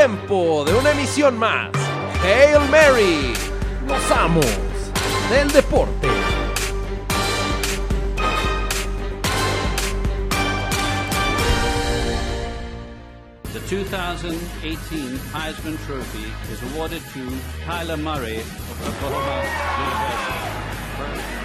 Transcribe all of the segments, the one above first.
tiempo de una emisión más. Hail Mary, los amos del deporte. The 2018 Heisman Trophy is awarded to Tyler Murray of Oklahoma University.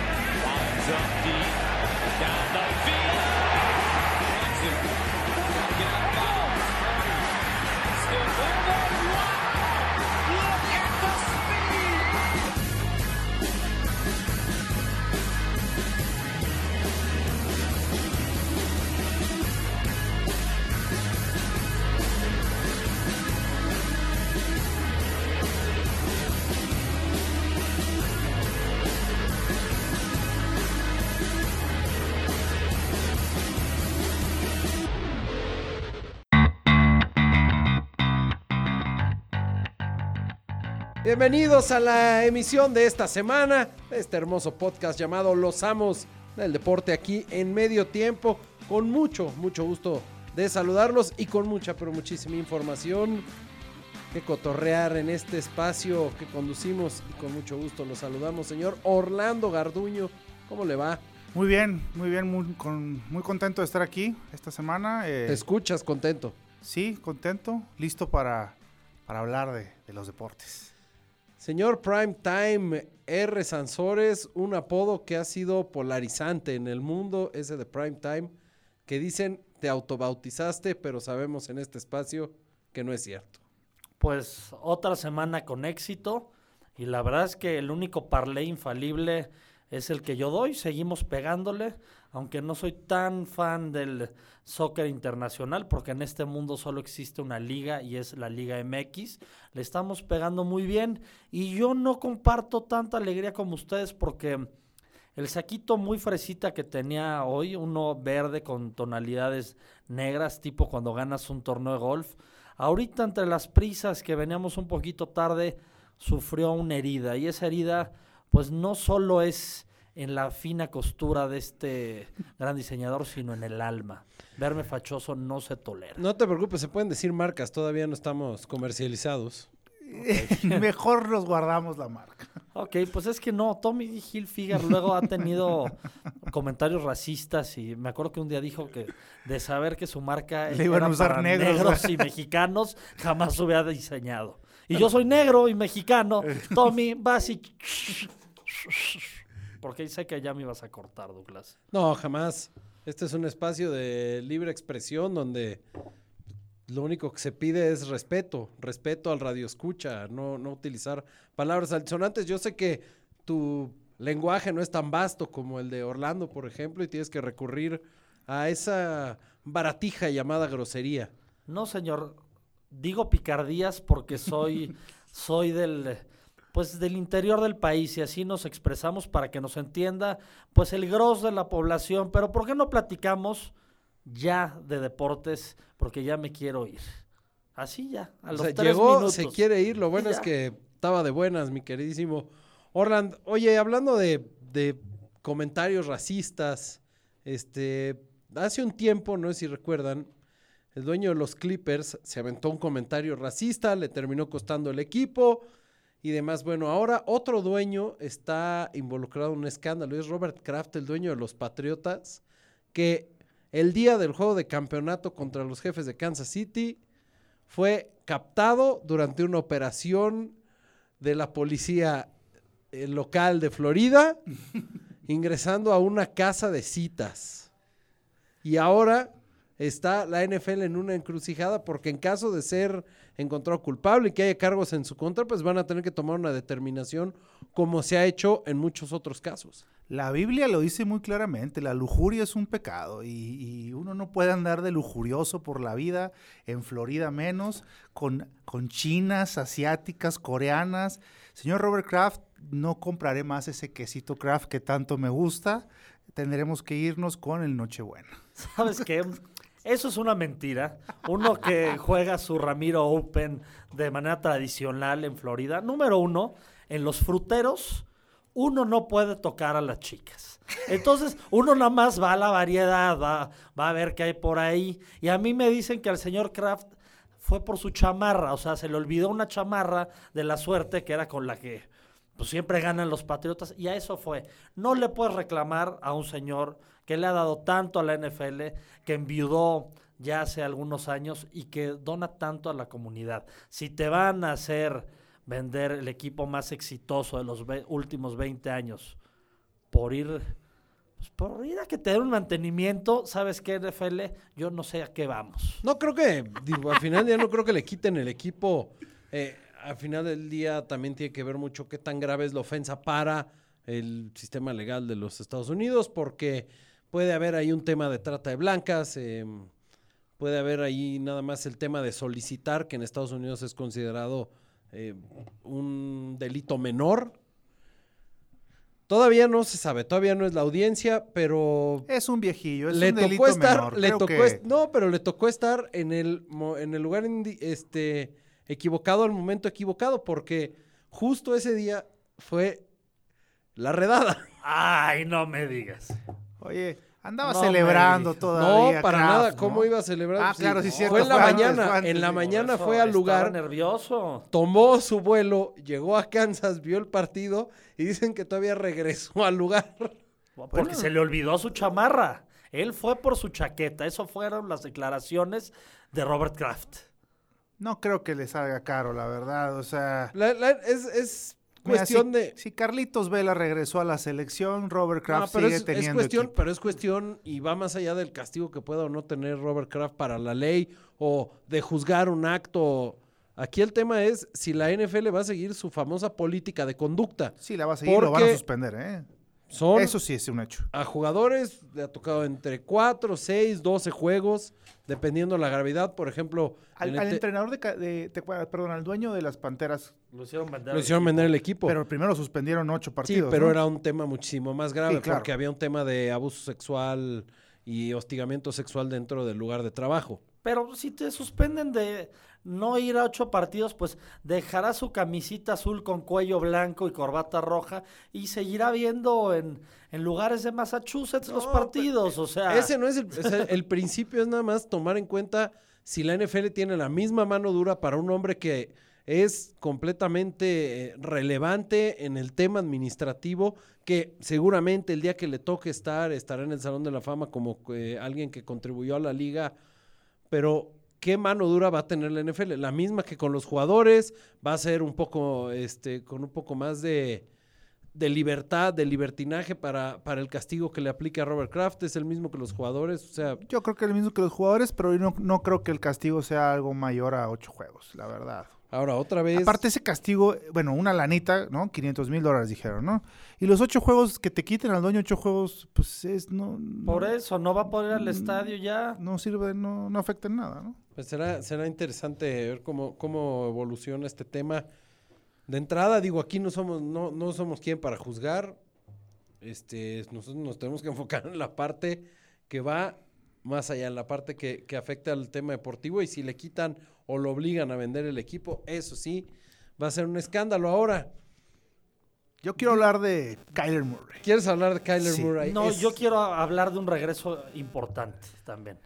Bienvenidos a la emisión de esta semana, de este hermoso podcast llamado Los Amos del Deporte aquí en medio tiempo, con mucho, mucho gusto de saludarlos y con mucha, pero muchísima información que cotorrear en este espacio que conducimos y con mucho gusto los saludamos, señor Orlando Garduño, ¿cómo le va? Muy bien, muy bien, muy, con- muy contento de estar aquí esta semana. eh, ¿Te escuchas contento? sí, contento, listo para, para hablar de, de los deportes. Señor Prime Time R. Sansores, un apodo que ha sido polarizante en el mundo, ese de Prime Time, que dicen te autobautizaste, pero sabemos en este espacio que no es cierto. Pues otra semana con éxito y la verdad es que el único parlay infalible es el que yo doy, seguimos pegándole, aunque no soy tan fan del soccer internacional porque en este mundo solo existe una liga y es la Liga MX, le estamos pegando muy bien. Y yo no comparto tanta alegría como ustedes porque el saquito muy fresita que tenía hoy, uno verde con tonalidades negras, tipo cuando ganas un torneo de golf, ahorita entre las prisas que veníamos un poquito tarde, sufrió una herida. Y esa herida pues no solo es en la fina costura de este gran diseñador, sino en el alma. Verme fachoso no se tolera. No te preocupes, se pueden decir marcas, todavía no estamos comercializados. Mejor nos guardamos la marca. Ok, pues es que no, Tommy Hilfiger luego ha tenido comentarios racistas y me acuerdo que un día dijo que de saber que su marca Le iban a era usar para negros. y mexicanos jamás hubiera diseñado. Y yo soy negro y mexicano, Tommy, vas y... Porque sé que ya me ibas a cortar, Douglas. No, jamás. Este es un espacio de libre expresión donde lo único que se pide es respeto, respeto al radio escucha, no, no utilizar palabras altisonantes. Yo sé que tu lenguaje no es tan vasto como el de Orlando, por ejemplo, y tienes que recurrir a esa baratija llamada grosería. No, señor. Digo picardías porque soy, soy del, pues del interior del país y así nos expresamos para que nos entienda, pues el gros de la población. Pero ¿por qué no platicamos ya de deportes? Porque ya me quiero ir. Así ya, a O los sea, tres llegó, minutos. se quiere ir. Lo bueno es que estaba de buenas, mi queridísimo Orland. Oye, hablando de, de comentarios racistas, este, hace un tiempo, no sé si recuerdan, el dueño de los Clippers se aventó un comentario racista, le terminó costando el equipo y demás. Bueno, ahora otro dueño está involucrado en un escándalo, es Robert Kraft, el dueño de los Patriotas, que el día del juego de campeonato contra los jefes de Kansas City fue captado durante una operación de la policía eh, local de Florida, ingresando a una casa de citas. Y ahora está la NFL en una encrucijada porque en caso de ser encontrado culpable y que haya cargos en su contra, pues van a tener que tomar una determinación como se ha hecho en muchos otros casos. La Biblia lo dice muy claramente, la lujuria es un pecado y, y uno no puede andar de lujurioso por la vida, en Florida menos, con, con chinas, asiáticas, coreanas. Señor Robert Kraft, no compraré más ese quesito Kraft que tanto me gusta, tendremos que irnos con el Nochebuena. ¿Sabes qué? Eso es una mentira. Uno que juega su Ramiro Open de manera tradicional en Florida. Número uno, en los fruteros, uno no puede tocar a las chicas. Entonces, uno nada más va a la variedad, va, va a ver qué hay por ahí. Y a mí me dicen que al señor Kraft fue por su chamarra, o sea, se le olvidó una chamarra de la suerte que era con la que pues, siempre ganan los Patriotas y a eso fue. No le puedes reclamar a un señor que le ha dado tanto a la NFL, que enviudó ya hace algunos años y que dona tanto a la comunidad. Si te van a hacer vender el equipo más exitoso de los últimos 20 años por ir pues, por ir a que te den un mantenimiento, ¿sabes qué, NFL? Yo no sé a qué vamos. No creo que, digo, al final día no creo que le quiten el equipo. Eh, al final del día también tiene que ver mucho qué tan grave es la ofensa para el sistema legal de los Estados Unidos, porque puede haber ahí un tema de trata de blancas, eh, puede haber ahí nada más el tema de solicitar, que en Estados Unidos es considerado eh, un delito menor. Todavía no se sabe, todavía no es la audiencia, pero Es un viejillo, es le un tocó delito estar, menor. le Creo tocó que- est- no, pero le tocó estar en el en el lugar este equivocado al momento equivocado, porque justo ese día fue la redada. Ay, no me digas. Oye, andaba No me celebrando digas. todavía. no, para Kraft, nada, ¿no? ¿cómo iba a celebrar? Ah, Pues claro, sí, cierto, Fue en la fue mañana, antes, en la mañana Eso, fue al estaba lugar, nervioso. tomó su vuelo, llegó a Kansas, vio el partido y dicen que todavía regresó al lugar. Porque Bueno. se le olvidó su chamarra. Él fue por su chaqueta. Eso fueron las declaraciones de Robert Kraft. No creo que le salga caro, la verdad. O sea, La- la- es, es mira, cuestión si, de si Carlitos Vela regresó a la selección, Robert No, Kraft pero sigue es, es teniendo cuestión, equipo. pero es cuestión y va más allá del castigo que pueda o no tener Robert Kraft para la ley o de juzgar un acto. Aquí el tema es si la NFL va a seguir su famosa política de conducta. Sí, la va a seguir, lo van a porque suspender, ¿eh? Son Eso sí es un hecho. a jugadores, le ha tocado entre 4, 6, 12 juegos, dependiendo la gravedad. Por ejemplo, Al, en al entrenador de, perdón, al dueño de las Panteras, Lo hicieron vender. lo hicieron vender el equipo. pero primero suspendieron ocho Sí, partidos. pero ¿no? era un tema muchísimo más grave Sí, claro. porque había un tema de abuso sexual y hostigamiento sexual dentro del lugar de trabajo. Pero si te suspenden de no ir a ocho partidos, pues dejará su camisita azul con cuello blanco y corbata roja y seguirá viendo en, en lugares de Massachusetts los No, partidos. O sea, Ese no es el, sea, el principio, es nada más tomar en cuenta si la NFL tiene la misma mano dura para un hombre que es completamente eh, relevante en el tema administrativo, que seguramente el día que le toque estar, estará en el Salón de la Fama como eh, alguien que contribuyó a la liga, pero ¿qué mano dura va a tener la NFL? La misma que con los jugadores, va a ser un poco, este, con un poco más de, de libertad, de libertinaje para, para el castigo que le aplique a Robert Kraft, es el mismo que los jugadores, o sea, Yo creo que es el mismo que los jugadores, pero no, no creo que el castigo sea algo mayor a ocho juegos, la verdad. Ahora otra vez... Aparte ese castigo, bueno, una lanita, ¿no? 500 mil dólares dijeron, ¿no? Y los ocho juegos que te quiten al dueño ocho juegos, pues es, no... por no, eso no va a poder ir al estadio ya. No sirve, no, no afecta en nada, ¿no? Pues será, será interesante ver cómo, cómo evoluciona este tema. De entrada, digo, aquí no somos, no, no somos quien para juzgar. Este, nosotros nos tenemos que enfocar en la parte que va más allá, en la parte que, que afecta al tema deportivo. Y si le quitan o lo obligan a vender el equipo, eso sí, va a ser un escándalo. Ahora, Yo quiero hablar de Kyler Murray. ¿quieres hablar de Kyler Sí. Murray? No, Es- yo quiero hablar de un regreso importante también.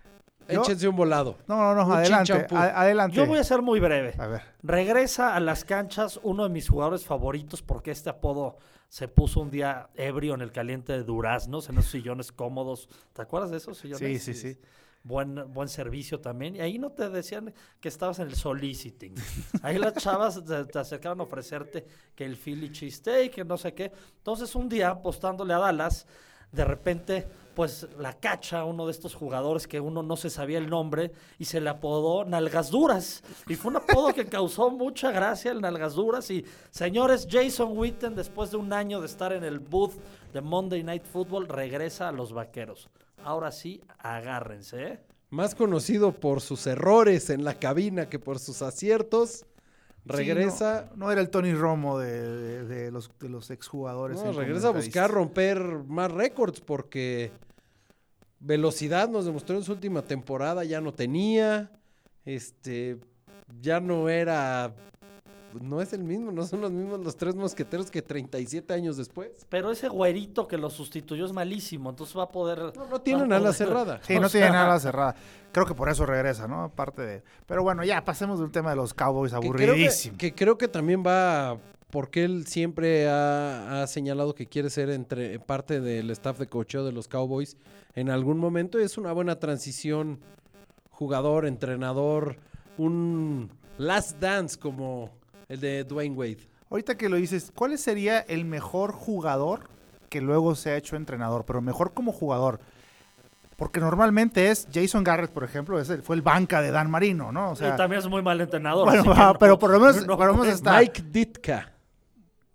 Yo- Échense un volado. No, no, no, adelante, a- adelante. Yo voy a ser muy breve. A ver. Regresa a las canchas uno de mis jugadores favoritos porque este apodo se puso un día ebrio en el caliente de Duraznos, en esos sillones cómodos. ¿Te acuerdas de esos sillones? Sí, sí, sí. Buen, buen servicio también. Y ahí no te decían que estabas en el soliciting. Ahí las chavas te, acercaban a ofrecerte que el Philly cheesesteak, que no sé qué. Entonces un día apostándole a Dallas, de repente pues la cacha uno de estos jugadores que uno no se sabía el nombre y se le apodó Nalgas Duras. Y fue un apodo que causó mucha gracia el Nalgas Duras. Y señores, Jason Witten, después de un año de estar en el booth de Monday Night Football, regresa a los Vaqueros. Ahora sí, agárrense, ¿eh? Más conocido por sus errores en la cabina que por sus aciertos, regresa, Sí, no, no era el Tony Romo de, de- de los, de los exjugadores. no, regresa a buscar romper más récords porque velocidad nos demostró en su última temporada ya no tenía, este, ya no era no es el mismo, no son los mismos los tres mosqueteros que 37 años después. Pero ese güerito que lo sustituyó es malísimo, entonces va a poder... No, no tienen ala poder- cerrada. Sí, O no tiene sea, nada cerrada. Creo que por eso regresa, ¿no? Aparte de. Pero bueno, ya pasemos de un tema de los Cowboys Que creo que, aburridísimo. que creo que también va porque él siempre ha, ha señalado que quiere ser entre parte del staff de cocheo de los Cowboys en algún momento y es una buena transición jugador, entrenador, un last dance como el de Dwayne Wade. Ahorita que lo dices, ¿cuál sería el mejor jugador que luego se ha hecho entrenador? Pero mejor como jugador. Porque normalmente es Jason Garrett, por ejemplo, es el- fue el banca de Dan Marino, ¿no? O sea, y también es muy mal entrenador. bueno, así que ah, no- pero por lo menos, no por lo menos está. Mike Ditka.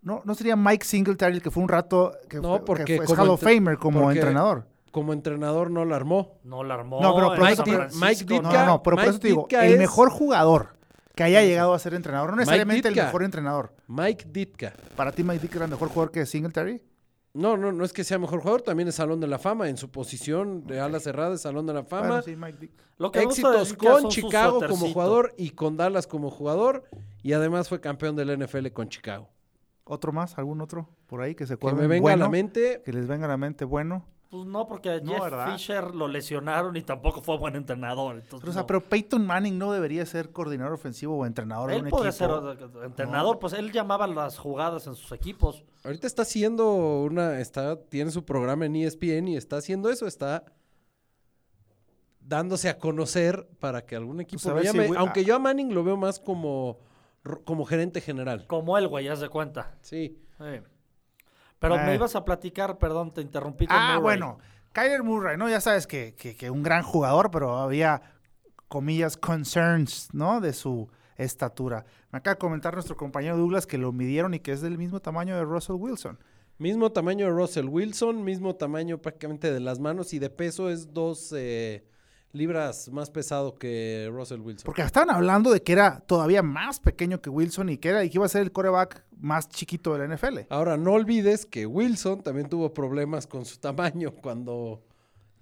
No, no sería Mike Singletary el que fue un rato que No, fue, que porque fue como Hall of Famer como porque- entrenador. Como entrenador no la armó. No la armó. No, pero por Mike eso- San Dit- Francisco, Mike No, Ditka- no, no, pero por Mike eso te digo, Ditka el es- mejor jugador que haya llegado a ser entrenador, no necesariamente el mejor entrenador. Mike Ditka. Para ti Mike Ditka era mejor jugador que Singletary. No, no, no es que sea mejor jugador, también es Salón de la Fama. En su posición de ala cerrada es Salón de la Fama. Bueno, sí, Mike. Lo que gusta Éxitos con Chicago como jugador y con Dallas como jugador. Y además fue campeón del NFL con Chicago. ¿Otro más? ¿Algún otro por ahí que se Que acuerden? me venga a la mente. Que les venga a la mente bueno. Pues no, porque a No, Jeff ¿verdad? Fisher lo lesionaron y tampoco fue buen entrenador. entonces Pero, o sea, pero Peyton Manning no debería ser coordinador ofensivo o entrenador de él un podría equipo. ser entrenador, pues él llamaba las jugadas en sus equipos. Ahorita está haciendo una. Está, tiene su programa en ESPN y está haciendo eso. Está dándose a conocer para que algún equipo Pues lo si Aunque ah. yo a Manning lo veo más como, como gerente general. Como él, güey, haz de cuenta. Sí. Sí. Pero me Eh. ibas a platicar, perdón, te interrumpí. con Ah, Murray. bueno. Kyler Murray, ¿no? Ya sabes que, que- que un gran jugador, pero había, comillas, concerns, ¿no? De su estatura. Me acaba de comentar nuestro compañero Douglas que lo midieron y que es del mismo tamaño de Russell Wilson. Mismo tamaño de Russell Wilson, mismo tamaño prácticamente de las manos y de peso es dos eh, libras más pesado que Russell Wilson. Porque estaban hablando de que era todavía más pequeño que Wilson y que, era, y que iba a ser el coreback más chiquito de la NFL. Ahora, no olvides que Wilson también tuvo problemas con su tamaño cuando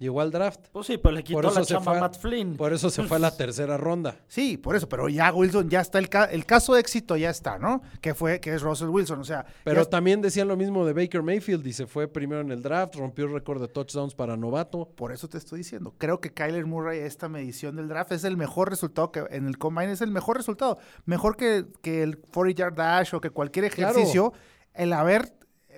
llegó al draft. Pues sí, pero le quitó Por eso la se chamba fue a Matt Flynn. Por eso se fue a la tercera ronda. Sí, por eso, pero ya Wilson ya está, el, ca- el caso de éxito ya está, ¿no? Que fue, que es Russell Wilson, o sea. Pero también decían lo mismo de Baker Mayfield y se fue primero en el draft, rompió el récord de touchdowns para novato. Por eso te estoy diciendo. Creo que Kyler Murray, esta medición del draft, es el mejor resultado que en el combine, es el mejor resultado. Mejor que, que el 40 yard dash o que cualquier Claro. ejercicio, el haber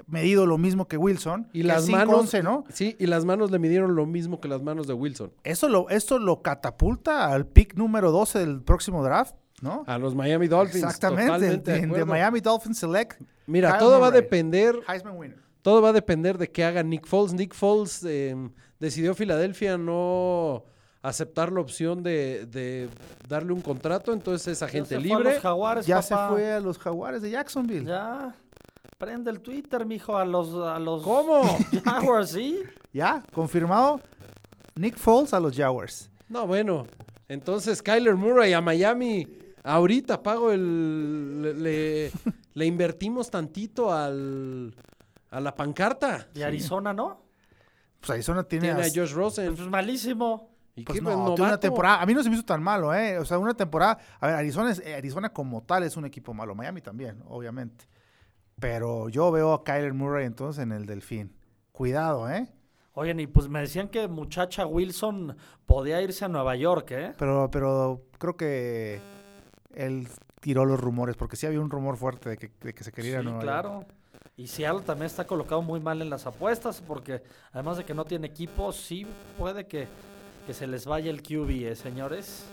medido lo mismo que Wilson. Y que las manos, 5'11", ¿no? sí, y las manos le midieron lo mismo que las manos de Wilson. Eso lo, esto lo catapulta al pick número 12 del próximo draft, ¿no? A los Miami Dolphins. Exactamente, de de. Miami Dolphins Select. Mira, Kyle todo va a depender, Heisman winner. todo va a depender de qué haga Nick Foles. Nick Foles eh, decidió Filadelfia no aceptar la opción de, de darle un contrato, entonces es Ya agente se fue a libre. los Jaguares, Ya papá. se fue a los Jaguares de Jacksonville. Ya. Prende el Twitter, mijo, a los... A los ¿Cómo? Jaguars, ¿sí? Ya, confirmado. Nick Foles a los Jaguars. No, bueno. Entonces, Kyler Murray a Miami. Ahorita pago el. Le, le- le invertimos tantito al. A la pancarta. Y Arizona, ¿no? Pues Arizona tiene, Tiene a a- Josh Rosen. Pues es malísimo. ¿Y Pues qué? no, Pues, tiene una temporada. A mí no se me hizo tan malo, ¿eh? O sea, una temporada. A ver, Arizona, es- Arizona como tal es un equipo malo. Miami también, obviamente. Pero yo veo a Kyler Murray entonces en el Delfín. Cuidado, ¿eh? Oigan, y pues me decían que muchacha Wilson podía irse a Nueva York, ¿eh? Pero, pero creo que él tiró los rumores, porque sí había un rumor fuerte de que, de que se quería ir a Nueva York. claro. Y Seattle también está colocado muy mal en las apuestas, porque además de que no tiene equipo, sí puede que, que se les vaya el QB, ¿eh, señores.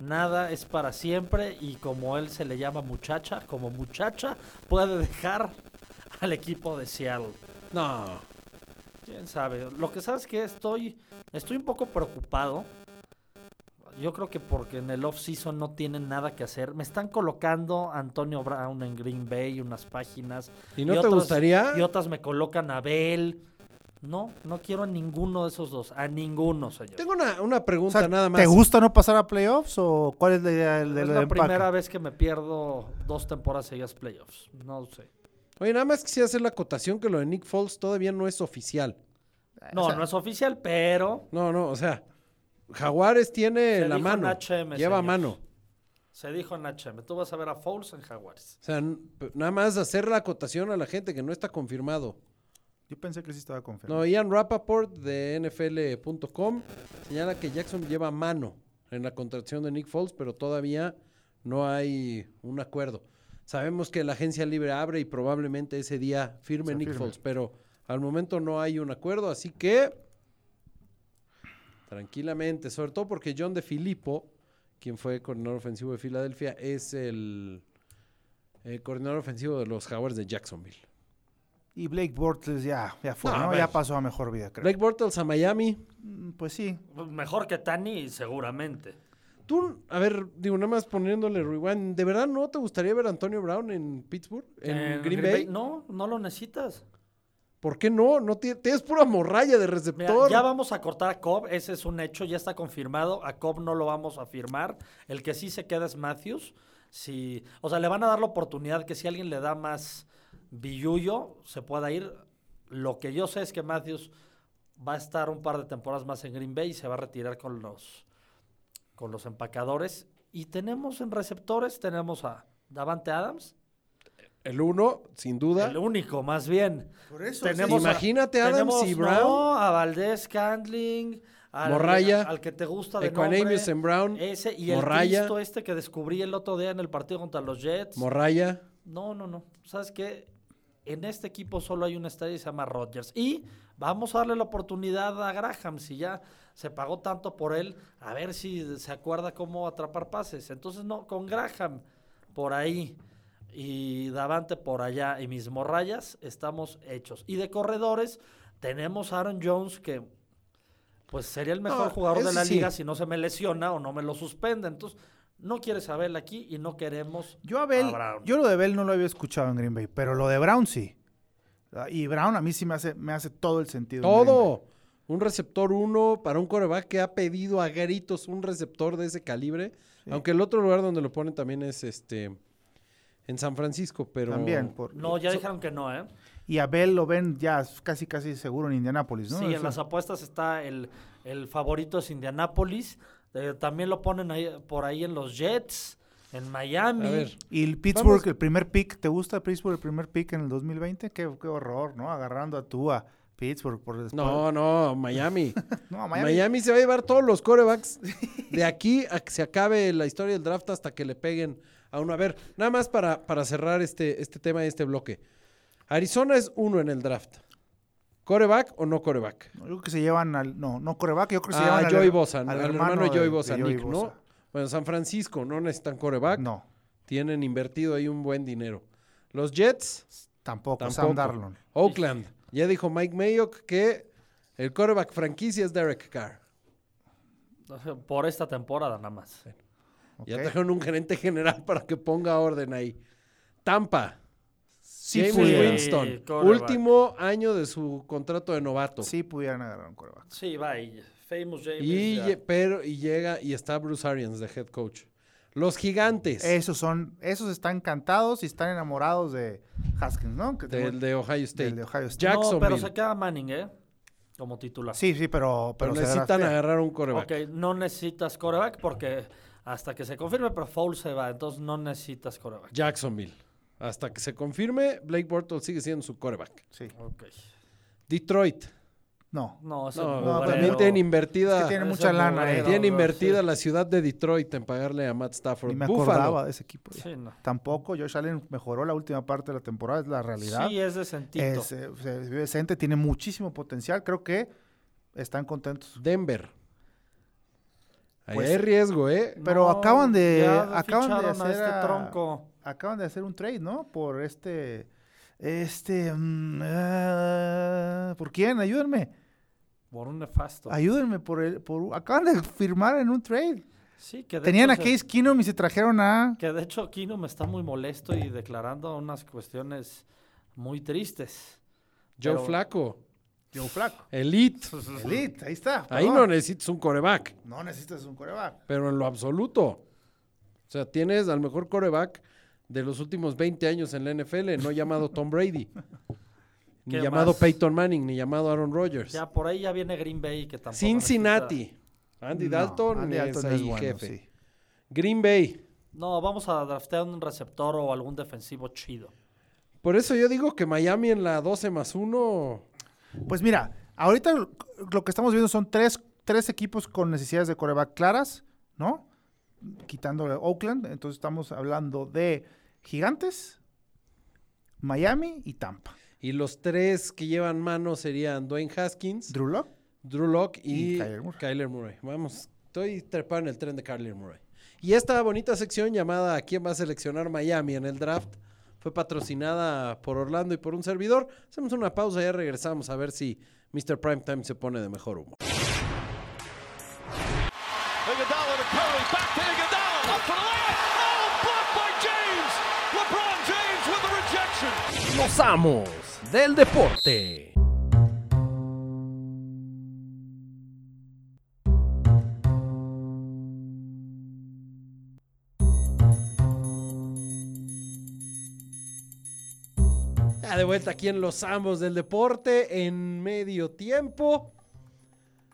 Nada es para siempre y como él se le llama muchacha, como muchacha, puede dejar al equipo de Seattle. No. Quién sabe. Lo que sabes es que estoy, estoy un poco preocupado. Yo creo que porque en el off-season no tienen nada que hacer. Me están colocando Antonio Brown en Green Bay, unas páginas. ¿Y no te otras- gustaría? Y otras me colocan a Bell. No, no quiero a ninguno de esos dos. A ninguno, señor. Tengo una, una O pregunta sea, nada más. ¿Te gusta no pasar a playoffs o cuál es la idea del, es la empaque? primera vez que me pierdo dos temporadas seguidas playoffs. No sé. Oye, nada más quisiera hacer la acotación que lo de Nick Foles todavía no es oficial. No, O sea, no es oficial, pero No, no, o sea, Jaguares tiene Se la dijo en mano. HM, lleva señor. mano. Se dijo en HM. Tú vas a ver a Fouls en Jaguares. O sea, nada más hacer la acotación a la gente que no está confirmado. Yo pensé que sí estaba confirmado. No, Ian Rappaport de NFL.com señala que Jackson lleva mano en la contratación de Nick Foles, pero todavía no hay un acuerdo. Sabemos que la agencia libre abre y probablemente ese día firme Se Nick firme. Foles, pero al momento no hay un acuerdo, así que tranquilamente, sobre todo porque John de Filippo, quien fue coordinador ofensivo de Filadelfia, es el, el coordinador ofensivo de los Jaguars de Jacksonville. Y Blake Bortles ya, ya fue. Ya pasó a mejor vida, creo. Blake Bortles a Miami, Mm, Pues sí. Pues Mejor que Tani, seguramente. Tú, a ver, digo, nada más poniéndole rewind, ¿de verdad no te gustaría ver a Antonio Brown en Pittsburgh? ¿En, En Green, Bay? No, no lo necesitas. ¿Por qué no? No ti- tienes pura morralla de Mira, receptor. ya vamos a cortar a Cobb, ese es un hecho, ya está confirmado. A Cobb no lo vamos a firmar. El que sí se queda es Matthews. Si, o sea, le van a dar la oportunidad que si alguien le da más billullo, se pueda ir. Lo que yo sé es que Matthews va a estar un par de temporadas más en Green Bay y se va a retirar con los, con los empacadores. Y tenemos en receptores, tenemos a Davante Adams, El uno, sin duda. el único más bien. Por eso. Tenemos a- Imagínate Adams tenemos, y Brown. No, a Valdés Candling, al, Morraya, al que te gusta de Equanimeous nombre, en Brown. ese y el. Cristo este que descubrí el otro día en el partido contra los Jets. Morraya. no, no, no. ¿Sabes qué? En este equipo solo hay una estrella y se llama Rodgers. Y vamos a darle la oportunidad a Graham. Si ya se pagó tanto por él, a ver si se acuerda cómo atrapar pases. Entonces, no, con Graham por ahí y Davante por allá y mis morrayas, estamos hechos. Y de corredores, tenemos a Aaron Jones que pues sería el mejor No, jugador de la sí. liga si no se me lesiona o no me lo suspende. Entonces, no quiere saberle aquí y no queremos Yo a Bell, a Brown. yo lo de Bell no lo había escuchado en Green Bay, pero lo de Brown sí. Ah, Y Brown a mí sí me hace, me hace todo el sentido. Todo. Un receptor uno para un coreback que ha pedido a gritos un receptor de ese calibre. Aunque el otro lugar donde lo ponen también es este en San Francisco, pero También. por- No, ya dijeron que no, ¿eh? Y a Bell lo ven ya casi casi seguro en Indianápolis, ¿no? sí, Eso- en las apuestas está el, el favorito es Indianapolis. Eh, también lo ponen ahí, por ahí en los Jets, en Miami. a ver, Y el Pittsburgh, Vamos. el primer pick, ¿te gusta Pittsburgh el primer pick en el 2020? Qué, qué horror, ¿no? Agarrando a tú a Pittsburgh por después. no, no, Miami. no, Miami. Miami. se va a llevar todos los corebacks de aquí a que se acabe la historia del draft hasta que le peguen a uno. A ver, nada más para, para cerrar este, este tema y este bloque. Arizona es uno en el draft. ¿Coreback o no coreback? Yo creo que se llevan al. No, no coreback, yo creo que se Ah, llevan al, Joey Bosa, al al hermano, de de- Joey Bosa, de Joey Nick, ¿no? Bosa. Bueno, San Francisco no necesitan coreback. No, Tienen invertido ahí un buen dinero. Los Jets, tampoco. tampoco. Sam Darnold. Oakland. Ya dijo Mike Mayock que el coreback franquicia es Derek Carr. Por esta temporada nada más. Ya trajeron un gerente general para que ponga orden ahí. Tampa. Sí, James Winston. Último año de su contrato de novato. sí pudieran agarrar un coreback. Sí, va y Famous James. Y, ya. pero, y llega y está Bruce Arians de head coach. Los gigantes Esos son, esos están encantados y están enamorados de Haskins, ¿no? Que del tengo- de Ohio State. del de Ohio State. No, Jacksonville. pero se queda Manning, ¿eh? Como titular. Sí, sí, pero, pero necesitan agarrar un coreback. Ok, no necesitas coreback porque hasta que se confirme, pero Foul se va, entonces no necesitas coreback. Jacksonville. Hasta que se confirme, Blake Bortles sigue siendo su coreback. Sí. Ok. Detroit. No. No, ese No, no, también tienen invertida. Es que tiene mucha lana. eh. Tiene no, invertida sí. la ciudad de Detroit en pagarle a Matt Stafford. Ni me Buffalo. acordaba de ese equipo. ya. Sí, no. Tampoco Josh Allen mejoró la última parte de la temporada, es la realidad. Sí, es decentito. Es, eh, se ve decente, tiene muchísimo potencial. Creo que están contentos. Denver. Ahí Pues- hay riesgo, ¿eh? Pero No, acaban de- ya acaban de a hacer este a- tronco. Acaban de hacer un trade, ¿no? Por este. Este. mm, ah, ¿Por quién? Ayúdenme. Por un nefasto. Ayúdenme por el. Por, acaban de firmar en un trade. Sí, que de Tenían a hecho Case Keenum y se trajeron a. Que de hecho Kino me está muy molesto y declarando unas cuestiones muy tristes. Joe pero- Flaco. Joe Flaco. Elite. Elite, ahí está. Ahí perdón. no necesitas un coreback, No necesitas un coreback. pero en lo absoluto. O sea, tienes al mejor coreback de los últimos 20 años en la NFL, no llamado Tom Brady. Ni ¿Qué llamado más? Peyton Manning, ni llamado Aaron Rodgers. Ya por ahí ya viene Green Bay que tampoco Cincinnati. necesita- Andy No, Dalton, Andy es Dalton ahí es bueno, jefe. sí. Green Bay. No, vamos a draftear un receptor o algún defensivo chido. Por eso yo digo que Miami en la 12 más 1. Pues mira, ahorita lo- que estamos viendo son tres, tres equipos con necesidades de coreback claras, ¿no? Quitando a Oakland. Entonces estamos hablando de Gigantes, Miami y Tampa. Y los tres que llevan mano serían Dwayne Haskins, Drew Lock. Drew Locke y, Y Kyler Murray. Kyler Murray. Vamos, estoy trepado en el tren de Kyler Murray. Y esta bonita sección llamada ¿A quién va a seleccionar Miami en el draft? Fue patrocinada por Orlando y por un servidor. Hacemos una pausa y ya regresamos a ver si Mr. Primetime se pone de mejor humor. Los amos del deporte. Ya de vuelta aquí en Los amos del deporte en medio tiempo.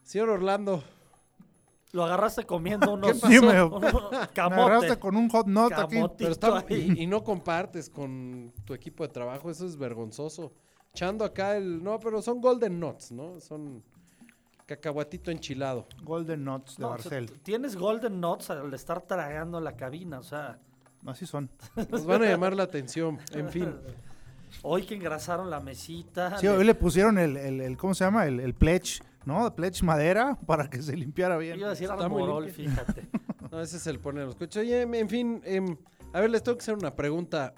Señor Orlando, Lo agarraste comiendo unos, pasó? Sí, me- unos Me camote. agarraste con un hot not aquí. Camote. pero está- ahí. y, y no compartes con tu equipo de trabajo, eso es vergonzoso. Echando acá el... No, pero son Golden Nuts, ¿no? Son cacahuatito enchilado. Golden Nuts de No, o sea, Barcel. t- tienes Golden Nuts al estar tragando la cabina, o sea, Así son. Nos van a llamar la atención, en fin. hoy que engrasaron la mesita. Sí, le- hoy le pusieron el, el- el- ¿cómo se llama? El, el pledge, ¿no? Pledge madera para que se limpiara bien. Iba a decir Está muy Armorol, fíjate. No, ese es el poner los coches. Oye, em, en fin, em, a ver, les tengo que hacer una pregunta.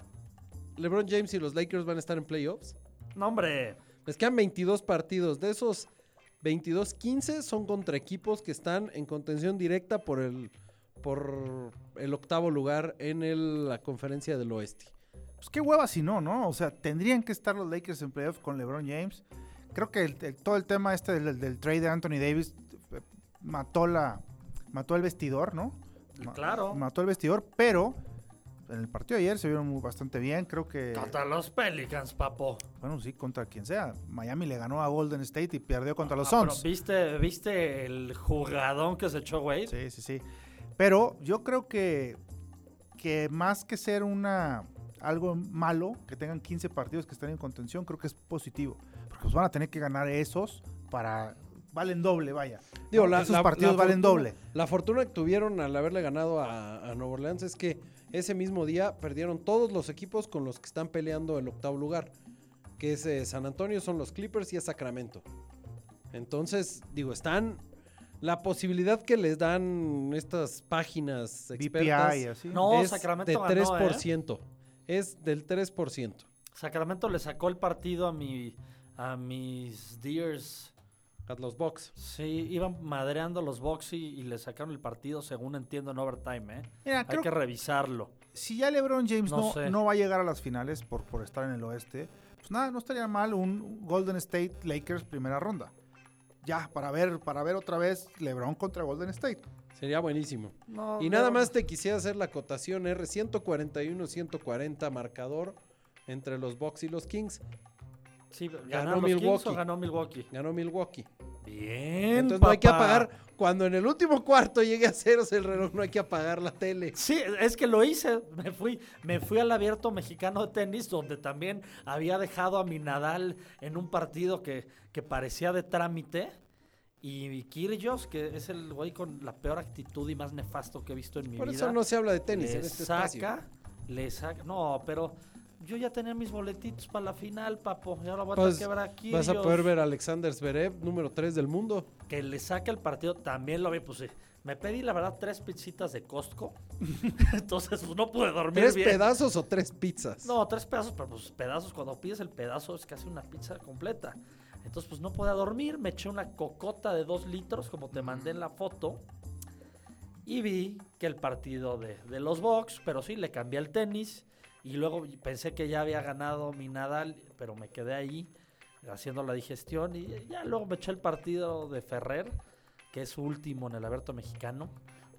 ¿LeBron James y los Lakers van a estar en playoffs? No, hombre. Les quedan 22 partidos. De esos 22, 15 son contra equipos que están en contención directa por el, por el octavo lugar en el- la conferencia del oeste. Pues qué hueva si no, ¿no? O sea, tendrían que estar los Lakers en playoff con LeBron James. Creo que el- el- todo el tema este del, del trade de Anthony Davis eh, mató la mató el vestidor, ¿no? Ma- Claro. Mató el vestidor, pero en el partido de ayer se vieron bastante bien. Creo que, Contra los Pelicans, papo. bueno, sí, contra quien sea. Miami le ganó a Golden State y perdió contra los Ah, Suns. ¿viste, ¿Viste el jugadón que se echó Wade? Sí, sí, sí. Pero yo creo que, que más que ser una algo malo, que tengan 15 partidos que estén en contención, creo que es positivo. Porque pues van a tener que ganar esos para... Valen doble, vaya. Digo, ¿no? la- Esos la- partidos la valen fortuna- doble. La fortuna que tuvieron al haberle ganado a, a Nueva Orleans es que ese mismo día perdieron todos los equipos con los que están peleando el octavo lugar. Que es eh, San Antonio, son los Clippers y es Sacramento. Entonces, digo, están... La posibilidad que les dan estas páginas expertas BPI, así. No, es Sacramento de ganó, ¿eh? 3%. Es del 3%. Sacramento le sacó el partido a mi a mis Deers. A los Bucks. Sí, iban madreando los Bucks y, y le sacaron el partido, según entiendo, en overtime, ¿eh? Mira, Hay creo que revisarlo. si ya LeBron James No no, sé. no va a llegar a las finales por, por estar en el oeste, pues nada, no estaría mal un Golden State Lakers primera ronda. Ya, para ver, para ver otra vez LeBron contra Golden State. Sería buenísimo. No, Y nada no, más te quisiera hacer la cotación R 141-140 marcador entre los Bucks y los Kings. Sí, ganó ¿Ganó Milwaukee. O ganó Milwaukee? Ganó Milwaukee. Bien, Entonces no hay que apagar. Cuando en el último cuarto llegue a ceros el reloj, no hay que apagar la tele. Sí, es que lo hice. Me fui, me fui al abierto mexicano de tenis, donde también había dejado a mi Nadal en un partido que, que parecía de trámite. Y Kyrgios, que es el güey con la peor actitud y más nefasto que he visto en mi Por vida. eso no se habla de tenis le en este saca, espacio. le saca. No, pero yo ya tenía mis boletitos para la final, papo. Y ahora voy a Pues, tener que ver a Kyrgios. vas a poder ver a Alexander Zverev, número 3 del mundo. Que le saque el partido, también lo vi, pues sí. Me pedí, la verdad, tres pizzitas de Costco. Entonces, pues no pude dormir ¿Tres bien. pedazos o tres pizzas? No, tres pedazos, pero pues pedazos, cuando pides el pedazo es casi una pizza completa. Entonces, pues no podía dormir, me eché una cocota de dos litros, como te mandé en la foto, y vi que el partido de, de los Bucks, pero sí, le cambié el tenis, y luego pensé que ya había ganado mi Nadal, pero me quedé ahí haciendo la digestión, y ya luego me eché el partido de Ferrer, que es su último en el Abierto Mexicano,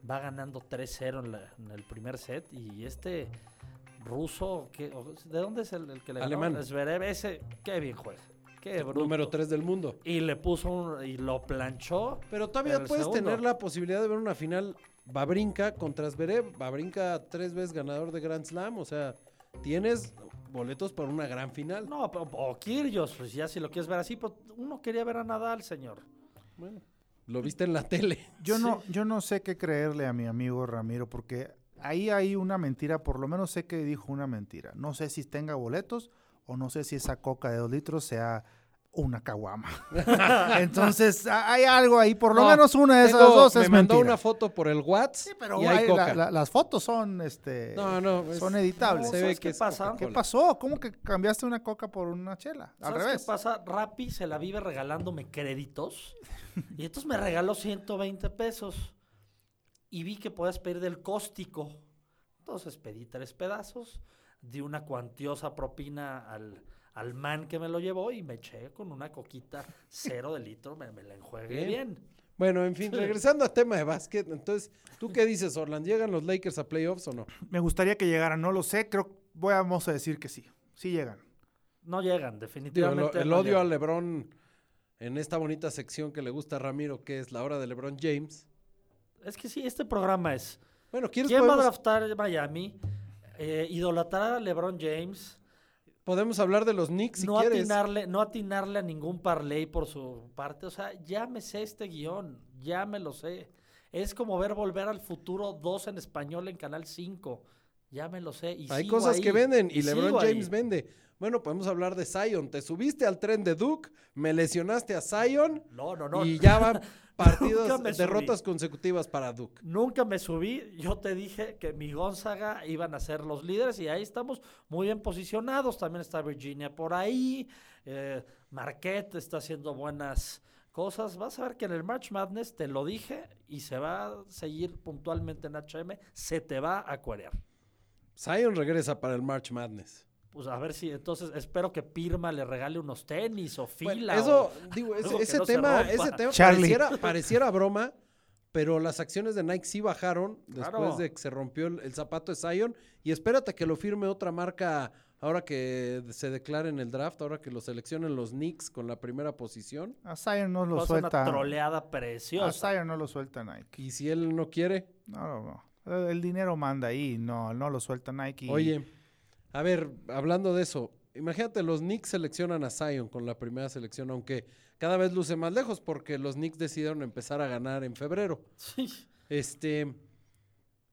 va ganando 3-0 en, en el primer set, y este ruso, ¿qué- o- ¿de dónde es el, el que le ganó? Alemán. Zverev, ese, qué bien juega. Qué bruto. número 3 del mundo. Y le puso un, y lo planchó. Pero todavía puedes segundo. tener la posibilidad de ver una final Babrinka contra Zverev. Babrinka tres veces ganador de Grand Slam. O sea, tienes boletos para una gran final. No, pero- o Kyrgios, pues ya si lo quieres ver así, pues uno quería ver a Nadal, señor. Bueno, lo viste en la tele. Yo no, yo no sé qué creerle a mi amigo Ramiro, porque ahí hay una mentira, por lo menos sé que dijo una mentira. No sé si tenga boletos o no sé si esa coca de dos litros sea una caguama. Entonces, hay algo ahí, por lo No, menos una de esas Tengo- dos me es mandó mentira. una foto por el WhatsApp Sí, pero y hay hay- coca. la- la- las fotos son, este, No, no, es- son editables. se ve ¿sabes que qué pasa? ¿Qué pasó? ¿Cómo que cambiaste una coca por una chela? Al ¿Sabes revés. qué pasa? Rappi se la vive regalándome créditos. y entonces me regaló 120 pesos. Y vi que podías pedir del cóstico. Entonces pedí tres pedazos. Di una cuantiosa propina al, al man que me lo llevó y me eché con una coquita cero de litro. Me, me la enjuegué Bien. bien. Bueno, en fin, regresando al tema de básquet, entonces, ¿tú qué dices, Orland? ¿Llegan los Lakers a playoffs o no? Me gustaría que llegaran, no lo sé, creo, voy a, vamos a decir que sí, sí llegan. No llegan, Digo, el, definitivamente. el no odio a llegan. LeBron en esta bonita sección que le gusta a Ramiro, que es la hora de LeBron James. Es que sí, este programa es. Bueno, ¿quieres ¿Quién va a draftar Miami? Eh, idolatrar a LeBron James. podemos hablar de los Knicks si no quieres? atinarle, no atinarle a ningún parlay por su parte. O sea, ya me sé este guion, ya me lo sé. Es como ver Volver al Futuro 2 en español en Canal 5. Ya me lo sé. Y Hay sigo cosas ahí, que venden y LeBron sigo ahí. James vende. Bueno, podemos hablar de Zion. Te subiste al tren de Duke, me lesionaste a Zion No, no, no. y ya van partidos, subí. derrotas consecutivas para Duke. Nunca me subí. Yo te dije que mi Gonzaga iban a ser los líderes y ahí estamos muy bien posicionados. También está Virginia por ahí. Eh, Marquette está haciendo buenas cosas. Vas a ver que en el March Madness te lo dije y se va a seguir puntualmente en HM. Se te va a cuerear. Zion regresa para el March Madness. Pues a ver si entonces espero que Pirma le regale unos tenis o Bueno, fila. eso, o- digo, ese, ese no tema, ese tema pareciera, pareciera broma, pero las acciones de Nike sí bajaron después Claro. de que se rompió el, el zapato de Zion. Y espérate que lo firme otra marca ahora que se declare en el draft, ahora que lo seleccionen los Knicks con la primera posición. A Zion no lo Cosa una suelta. troleada A preciosa. Zion no lo suelta Nike. Y si él no quiere, No, no, no. Eh, El dinero manda ahí, no, no lo suelta Nike. y- oye, a ver, hablando de eso, imagínate, los Knicks seleccionan a Zion con la primera selección, aunque cada vez luce más lejos porque los Knicks decidieron empezar a ganar en febrero. Sí. Este.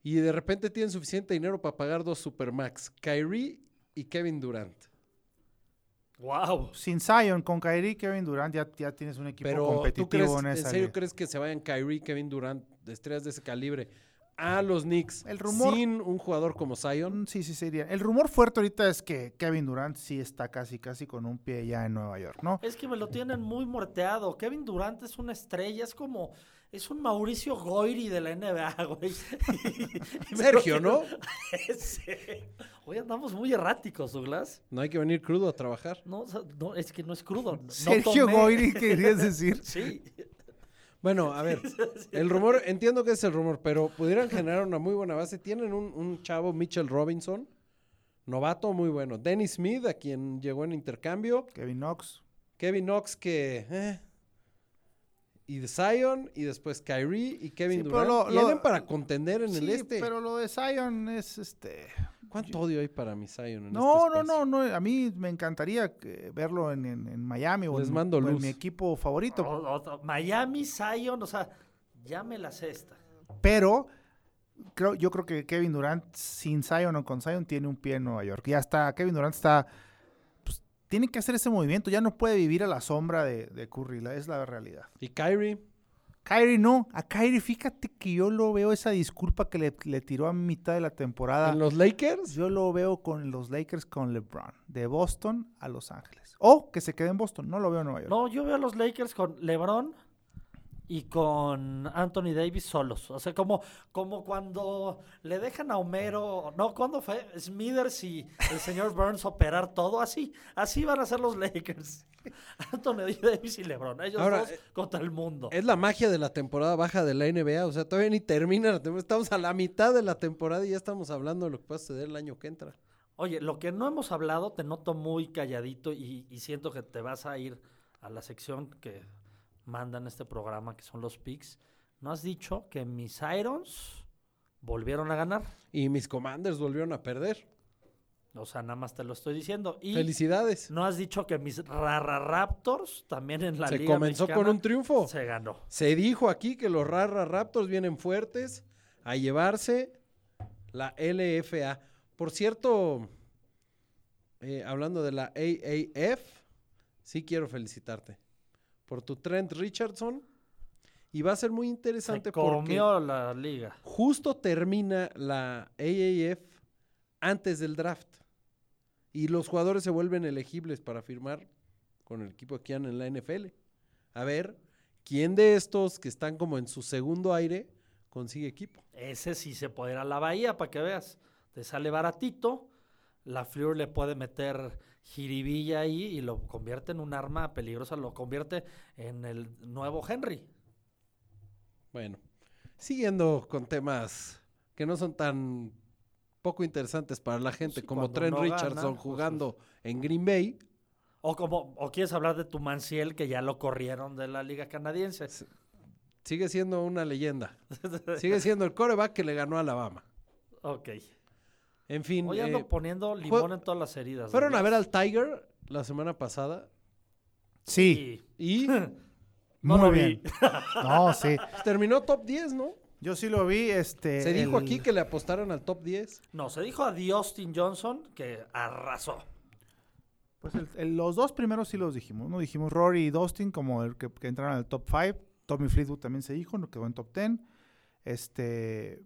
Y de repente tienen suficiente dinero para pagar dos Supermax. Kyrie y Kevin Durant. Wow. Sin Zion, con Kyrie, Kevin Durant, ya, ya tienes un equipo Pero ¿tú competitivo crees, en en esa serio liga. crees que se vayan Kyrie y Kevin Durant, de estrellas de ese calibre, a los Knicks El rumor- sin un jugador como Zion? Mm, Sí, sí, sería. El rumor fuerte ahorita es que Kevin Durant sí está casi, casi con un pie ya en Nueva York, ¿no? Es que me lo tienen muy morteado. Kevin Durant es una estrella, es como, es un Mauricio Goiri de la NBA, güey. Y me lo Sergio, ¿no? tienen- Sí. Hoy andamos muy erráticos, Douglas. No hay que venir crudo a trabajar. No, no, es que no es crudo. no Sergio tomé. Goyri, querías decir. Sí. Bueno, a ver, el rumor, entiendo que es el rumor, pero pudieran generar una muy buena base. Tienen un, un chavo, Mitchell Robinson, novato muy bueno. Dennis Smith, a quien llegó en intercambio. Kevin Knox. Kevin Knox que... eh, y de Zion, y después Kyrie y Kevin Sí, Durant. lo- lo- Tienen para contender en el Sí, este. pero lo de Zion es este. ¿Cuánto odio hay para mi Zion en No, este no, no, no. A mí me encantaría que- verlo en, en- en Miami o, Les en, mando o en luz. mi equipo favorito. Miami, Zion, o sea, ya me la sé esta. Pero creo, yo creo que Kevin Durant, sin Zion o con Zion, tiene un pie en Nueva York. Ya está, Kevin Durant está. Pues, tiene que hacer ese movimiento. Ya no puede vivir a la sombra de, de Curry. la- es la realidad. Y Kyrie, Kyrie no. A Kyrie, fíjate que yo lo veo esa disculpa que le, le tiró a mitad de la temporada. en los Lakers. Yo lo veo con los Lakers con LeBron. De Boston a Los Ángeles. O que se quede en Boston. No lo veo en Nueva York. No, yo veo a los Lakers con LeBron y con Anthony Davis solos. O sea, como, como cuando le dejan a Homero, no, ¿cuándo fue? Smithers y el señor Burns operar todo así. Así van a ser los Lakers. Anthony Davis y LeBron. Ellos Ahora, dos contra el mundo. Es la magia de la temporada baja de la NBA. O sea, todavía ni termina la temporada. Estamos a la mitad de la temporada y ya estamos hablando de lo que a suceder el año que entra. Oye, lo que no hemos hablado, te noto muy calladito y, y siento que te vas a ir a la sección que mandan este programa, que son los picks. ¿No has dicho que mis Irons volvieron a ganar. Y mis Commanders volvieron a perder. O sea, nada más te lo estoy diciendo. Y Felicidades. no has dicho que mis Rara Raptors también en la Se Liga comenzó con un triunfo. Se ganó. Se dijo aquí que los Rara Raptors vienen fuertes a llevarse la LFA. Por cierto, eh, hablando de la AAF, sí quiero felicitarte por tu Trent Richardson. Y va a ser muy Se interesante porque la liga. justo termina la AAF antes del draft. Y los jugadores se vuelven elegibles para firmar con el equipo que andan en la NFL. A ver, ¿quién de estos que están como en su segundo aire consigue equipo? Ese sí se puede ir a la bahía para que veas. Te sale baratito. La Fleur le puede meter jiribilla ahí y lo convierte en un arma peligrosa. Lo convierte en el nuevo Henry. Bueno, siguiendo con temas que no son tan poco interesantes para la gente Sí, como Trent no gana, Richardson pues, jugando en Green Bay. O como o quieres hablar de tu Manciel que ya lo corrieron de la liga canadiense. Sigue siendo una leyenda. Sigue siendo el coreback que le ganó a Alabama. ok. En fin, Hoy ando eh, poniendo limón en todas las heridas. fueron a ver al Tiger la semana pasada Sí, Y no muy lo bien. vi. No, sí. terminó top 10, ¿no? Yo sí lo vi. Este, Se dijo el- aquí que le apostaron al top 10. No, se dijo a Austin Johnson que arrasó. Pues el- el- los dos primeros sí los dijimos, ¿no? Dijimos Rory y Dustin como el que, que entraron al top 5. Tommy Fleetwood también se dijo, no quedó en top 10. Este,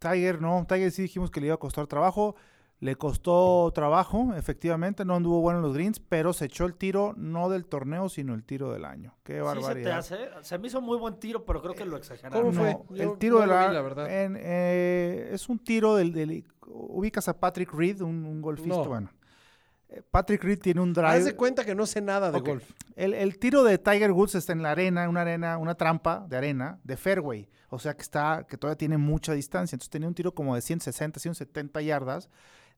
Tiger, no, Tiger sí dijimos que le iba a costar trabajo. Le costó trabajo, efectivamente, no anduvo bueno en los greens, pero se echó el tiro no del torneo, sino el tiro del año. Qué Sí se te barbaridad. hace. Se me hizo muy buen tiro, pero creo que lo exageraron. ¿Cómo fue? No, el tiro no de la, vi, la verdad. en, eh, es un tiro del, del- ubicas a Patrick Reed, un, un golfista, No. bueno. Patrick Reed tiene un drive. Haz de cuenta que no sé nada de golf. El, el tiro de Tiger Woods está en la arena, una arena, una trampa de arena de fairway. O sea que está, que todavía tiene mucha distancia. Entonces tenía un tiro como de 160, 170 yardas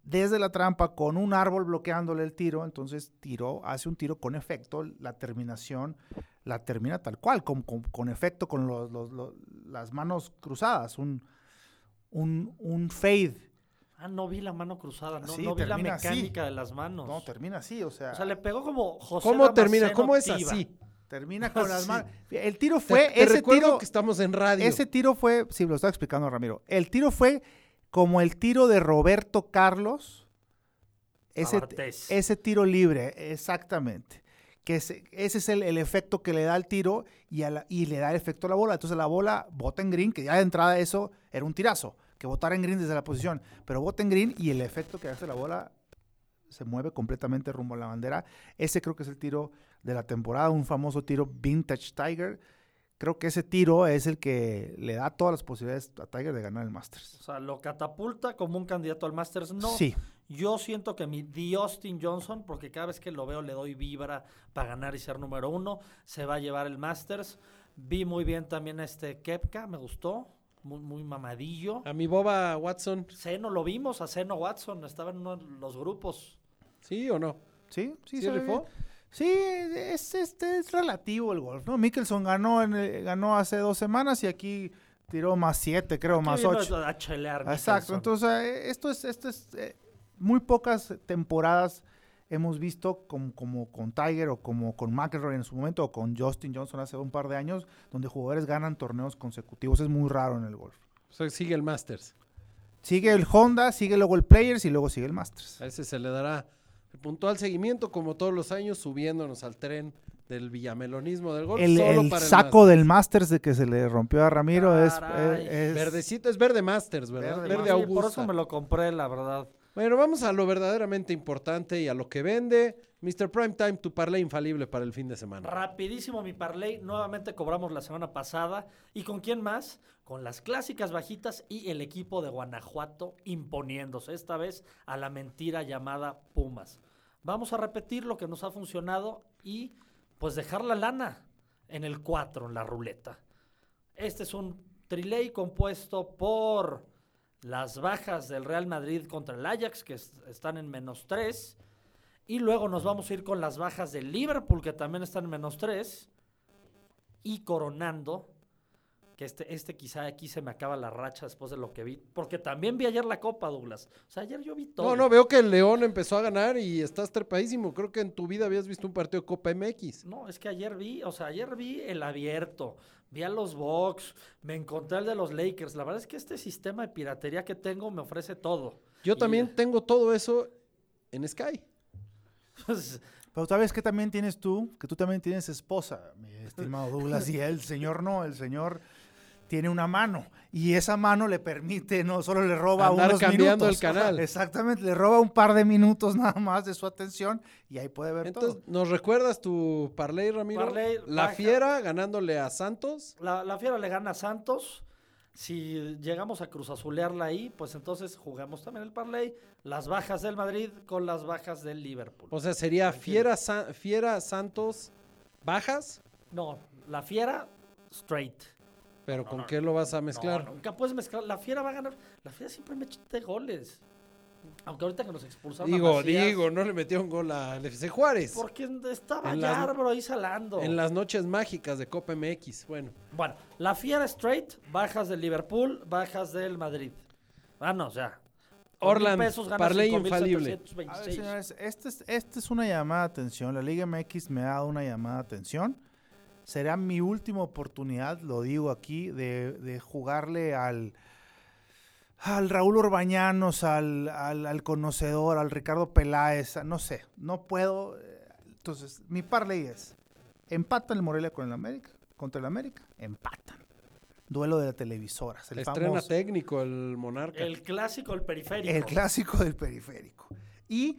desde la trampa con un árbol bloqueándole el tiro. Entonces tiró, hace un tiro con efecto. La terminación la termina tal cual, con, con- con efecto, con los- los- los- las manos cruzadas. Un, un, un fade. Ah, no vi la mano cruzada. No, Sí, no vi la termina así. mecánica de las manos. No, termina así. O sea, o sea, le pegó como José ¿Cómo termina? ¿Cómo es así? termina con las manos. El tiro fue, te ese tiro, que estamos en radio. Ese tiro fue, sí, lo estaba explicando Ramiro. El tiro fue como el tiro de Roberto Carlos. Ese, ese tiro libre, exactamente. Que ese, ese es el, el efecto que le da el tiro y, a la- y le da el efecto a la bola. Entonces la bola bota en green, que ya de entrada eso era un tirazo, que botara en green desde la posición. Pero bota en green y el efecto que hace la bola se mueve completamente rumbo a la bandera. Ese creo que es el tiro de la temporada, un famoso tiro vintage Tiger. Creo que ese tiro es el que le da todas las posibilidades a Tiger de ganar el Masters. O sea, lo catapulta como un candidato al Masters. No, Sí, yo siento que mi The Austin Johnson, porque cada vez que lo veo le doy vibra para ganar y ser número uno, se va a llevar el Masters. Vi muy bien también a este Kepka, me gustó, muy, muy mamadillo. A mi boba Watson, Seno lo vimos, a Seno Watson, estaba en uno de los grupos. ¿sí o no? sí, sí. ¿Sí se rifó? Sí, es, este, es relativo el golf, ¿no? Mickelson ganó, en el- ganó hace dos semanas y aquí tiró más siete, creo, Aquí más ocho. A chelear Exacto, Mickelson. entonces eh, esto es, esto es eh, muy pocas temporadas hemos visto como, como con Tiger o como con McElroy en su momento o con Justin Johnson hace un par de años, donde jugadores ganan torneos consecutivos. Es muy raro en el golf. O sea, sigue el Masters. Sigue el Honda, sigue luego el Players y luego sigue el Masters. A ese se le dará el puntual seguimiento, como todos los años, subiéndonos al tren del villamelonismo del golf. El, solo el para el saco Masters. del Masters de que se le rompió a Ramiro es, Caray. es- es- Verdecito, es verde Masters, ¿verdad? Verde Verde, Augusta. por eso me lo compré, la verdad. Bueno, vamos a lo verdaderamente importante y a lo que vende. Mr. Primetime, tu parlay infalible para el fin de semana. Rapidísimo mi parlay, nuevamente cobramos la semana pasada. ¿Y con quién más? Con las clásicas bajitas y el equipo de Guanajuato imponiéndose, esta vez a la mentira llamada Pumas. Vamos a repetir lo que nos ha funcionado y pues dejar la lana en el 4, en la ruleta. Este es un triley compuesto por las bajas del Real Madrid contra el Ajax, que es- están en menos 3. Y luego nos vamos a ir con las bajas del Liverpool, que también están en menos 3. Y coronando que este, este quizá aquí se me acaba la racha después de lo que vi. Porque también vi ayer la Copa, Douglas. O sea, ayer yo vi todo. No, no, veo que el León empezó a ganar y estás trepadísimo. Creo que en tu vida habías visto un partido de Copa MX. No, es que ayer vi, o sea, ayer vi el abierto, vi a los Bucks, me encontré el de los Lakers. La verdad es que este sistema de piratería que tengo me ofrece todo. Yo Y- también tengo todo eso en Sky. pues, Pero sabes que también tienes tú, que tú también tienes esposa, mi estimado Douglas, y el señor no, el señor tiene una mano y esa mano le permite, no solo le roba Andar unos cambiando minutos. el canal. Exactamente, le roba un par de minutos nada más de su atención y ahí puede ver Entonces, todo. ¿nos recuerdas tu parlay, Ramiro? Parlay, La baja. Fiera ganándole a Santos. la, la Fiera le gana a Santos. Si llegamos a cruzazulearla ahí, pues entonces jugamos también el parlay. Las bajas del Madrid con las bajas del Liverpool. O sea, sería Fiera, Fiera Santos bajas, No, la Fiera straight. Pero ¿con qué lo vas a mezclar? No, nunca puedes mezclar. La Fiera va a ganar. La Fiera siempre me de goles. Aunque ahorita que nos expulsaron a digo, Macías, digo, no le metió un gol al FC Juárez. Porque estaba Yarbrough ahí salando. En las noches mágicas de Copa MX. Bueno, Bueno, la Fiera straight, bajas del Liverpool, bajas del Madrid. Ah, no, o sea. Orland, 5,726. infalible. A ver, señores, esta es, esta es una llamada de atención. La Liga MX me ha dado una llamada de atención. Será mi última oportunidad, lo digo aquí, de, de jugarle al, al Raúl Orbañanos, al, al, al conocedor, al Ricardo Peláez, no sé, no puedo. eh, Entonces, mi parlay es, empatan el Morelia con el América, contra el América, empatan. Duelo de televisoras, el estrena famoso- técnico el Monarca. El clásico, el periférico. el clásico del periférico. Y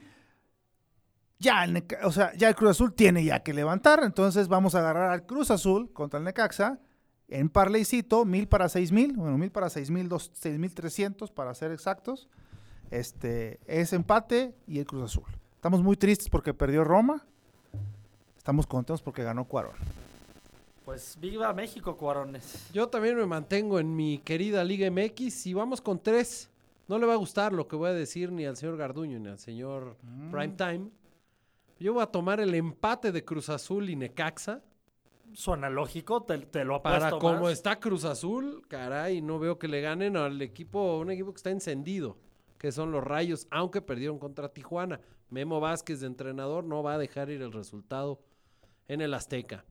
ya el, o sea, ya el Cruz Azul tiene ya que levantar. Entonces vamos a agarrar al Cruz Azul contra el Necaxa. En parleycito, mil para seis mil. Bueno, mil para seis mil, dos- seis mil trescientos para ser exactos. Este, es empate y el Cruz Azul. Estamos muy tristes porque perdió Roma. Estamos contentos porque ganó Cuarón. Pues viva México, cuarones. Yo también me mantengo en mi querida Liga MX y vamos con tres. No le va a gustar lo que voy a decir ni al señor Garduño ni al señor Mm. Primetime. Yo voy a tomar el empate de Cruz Azul y Necaxa. Suena lógico, te, te lo Para apuesto como más. está Cruz Azul, caray, no veo que le ganen al equipo, un equipo que está encendido, que son los Rayos, aunque perdieron contra Tijuana. Memo Vázquez de entrenador no va a dejar ir el resultado en el Azteca.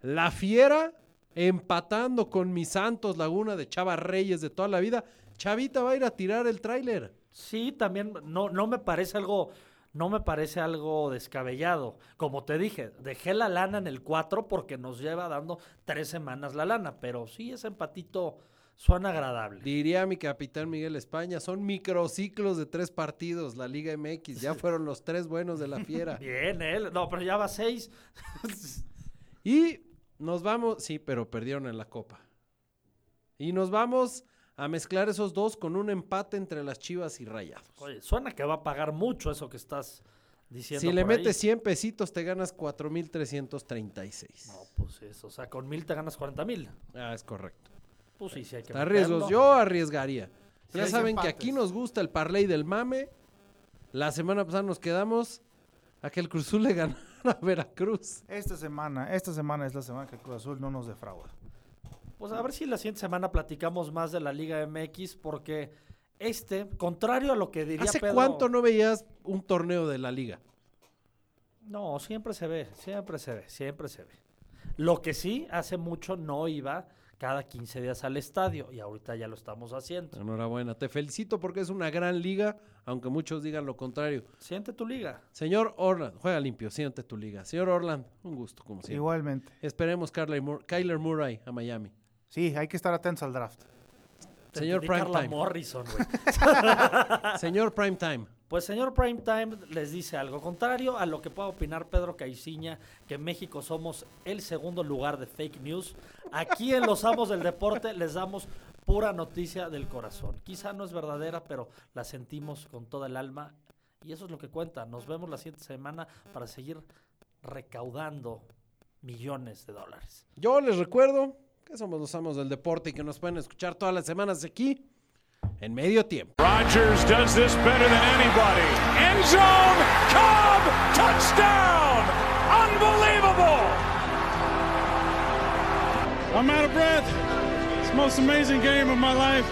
La Fiera empatando con mis Santos Laguna de Chava Reyes de toda la vida. Chavita va a ir a tirar el tráiler. Sí, también no, no me parece algo, no me parece algo descabellado. Como te dije, dejé la lana en el 4 porque nos lleva dando tres semanas la lana, pero sí ese empatito suena agradable. Diría mi capitán Miguel España, son microciclos de tres partidos, la Liga MX. Ya fueron los tres buenos de la Fiera. Bien, él. No, pero ya va seis. Y nos vamos, sí, pero perdieron en la Copa. Y nos vamos a mezclar esos dos con un empate entre las Chivas y Rayados. Oye, suena que va a pagar mucho eso que estás diciendo. si le por ahí. metes 100 pesitos, te ganas 4,336. No, pues eso. O sea, con mil te ganas 40 mil. Ah, es correcto. Pues sí, sí hay que Está riesgos. Yo arriesgaría. Sí, ya saben que aquí nos gusta el parlay del mame. La semana pasada nos quedamos a que el Cruzul le ganara a Veracruz. Esta semana, esta semana es la semana que el Cruz Azul no nos defrauda. Pues a ver si la siguiente semana platicamos más de la Liga MX porque este, contrario a lo que diría ¿Hace Pedro- cuánto no veías un torneo de la liga? No, siempre se ve, siempre se ve, siempre se ve. Lo que sí, hace mucho no iba cada 15 días al estadio y ahorita ya lo estamos haciendo. Enhorabuena, te felicito porque es una gran liga, aunque muchos digan lo contrario. Siente tu liga. Señor Orland, juega limpio, siente tu liga. Señor Orland, un gusto, como siempre. Igualmente. Esperemos Kyler, Mur- Kyler Murray a Miami. Sí, hay que estar atentos al draft. Señor Carla Primetime. Morrison, güey. Señor Primetime, Pues señor Primetime les dice algo contrario a lo que pueda opinar Pedro Caiciña, que en México somos el segundo lugar de fake news. Aquí en Los Amos del Deporte les damos pura noticia del corazón. Quizá no es verdadera, pero la sentimos con toda el alma y eso es lo que cuenta. Nos vemos la siguiente semana para seguir recaudando millones de dólares. yo les recuerdo que somos los amos del deporte y que nos pueden escuchar todas las semanas aquí en medio tiempo. Rodgers does this better than anybody. End zone, Cobb, touchdown! Unbelievable! I'm out of breath. most amazing game of my life.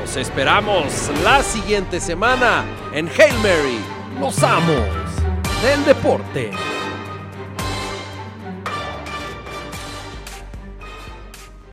Los esperamos la siguiente semana en Hail Mary, los amos del deporte.